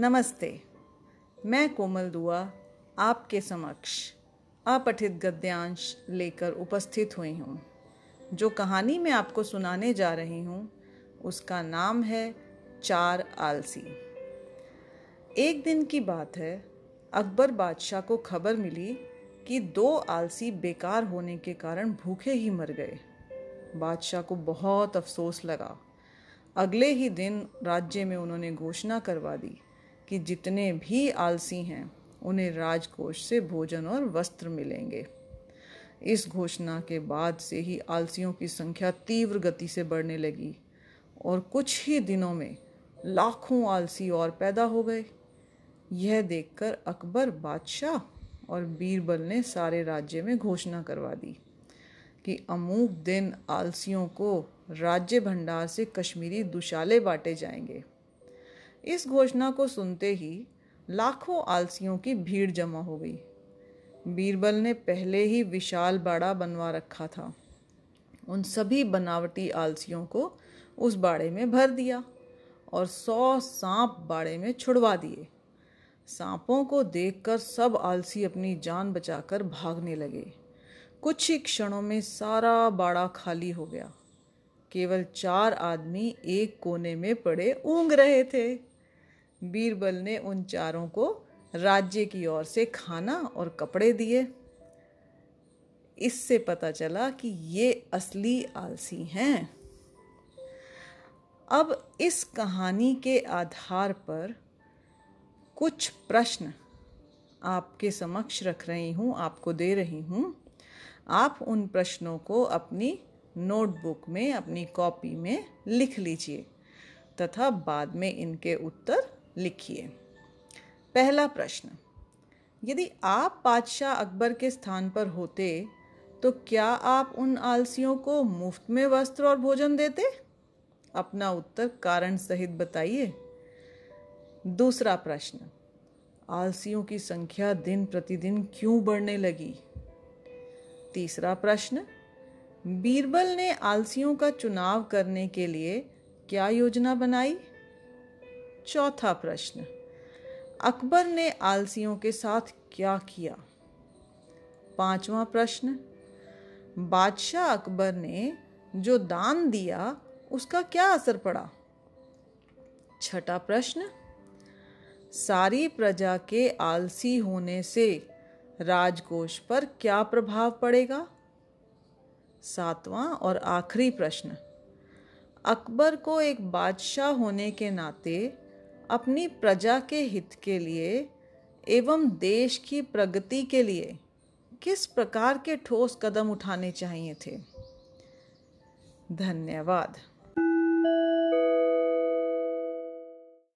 नमस्ते, मैं कोमल दुआ आपके समक्ष अपठित गद्यांश लेकर उपस्थित हुई हूँ। जो कहानी मैं आपको सुनाने जा रही हूँ, उसका नाम है चार आलसी। एक दिन की बात है, अकबर बादशाह को खबर मिली कि दो आलसी बेकार होने के कारण भूखे ही मर गए। बादशाह को बहुत अफसोस लगा। अगले ही दिन राज्य में उन्होंने घोषणा करवा दी। कि जितने भी आलसी हैं, उन्हें राजकोष से भोजन और वस्त्र मिलेंगे। इस घोषणा के बाद से ही आलसियों की संख्या तीव्र गति से बढ़ने लगी और कुछ ही दिनों में लाखों आलसी और पैदा हो गए। यह देखकर अकबर बादशाह और बीरबल ने सारे राज्य में घोषणा करवा दी कि अमूक दिन आलसियों को राज्य भंडार से कश्मीरी दुशाले बांटे जाएँगे। इस घोषणा को सुनते ही लाखों आलसियों की भीड़ जमा हो गई। बीरबल ने पहले ही विशाल बाड़ा बनवा रखा था। उन सभी बनावटी आलसियों को उस बाड़े में भर दिया और सौ सांप बाड़े में छुड़वा दिए। सांपों को देखकर सब आलसी अपनी जान बचाकर भागने लगे। कुछ ही क्षणों में सारा बाड़ा खाली हो गया। केवल चार आदमी एक कोने में पड़े ऊंग रहे थे। बीरबल ने उन चारों को राज्य की ओर से खाना और कपड़े दिए। इससे पता चला कि ये असली आलसी हैं। अब इस कहानी के आधार पर कुछ प्रश्न आपके समक्ष रख रही हूँ, आपको दे रही हूँ। आप उन प्रश्नों को अपनी नोटबुक में, अपनी कॉपी में लिख लीजिए तथा बाद में इनके उत्तर लिखिए। पहला प्रश्न, यदि आप बादशाह अकबर के स्थान पर होते तो क्या आप उन आलसियों को मुफ़्त में वस्त्र और भोजन देते? अपना उत्तर कारण सहित बताइए। दूसरा प्रश्न, आलसियों की संख्या दिन प्रतिदिन क्यों बढ़ने लगी? तीसरा प्रश्न, बीरबल ने आलसियों का चुनाव करने के लिए क्या योजना बनाई? चौथा प्रश्न, अकबर ने आलसियों के साथ क्या किया? पांचवा प्रश्न, बादशाह अकबर ने जो दान दिया, उसका क्या असर पड़ा? छठा प्रश्न, सारी प्रजा के आलसी होने से राजकोष पर क्या प्रभाव पड़ेगा? सातवां और आखिरी प्रश्न, अकबर को एक बादशाह होने के नाते अपनी प्रजा के हित के लिए एवं देश की प्रगति के लिए किस प्रकार के ठोस कदम उठाने चाहिए थे? धन्यवाद।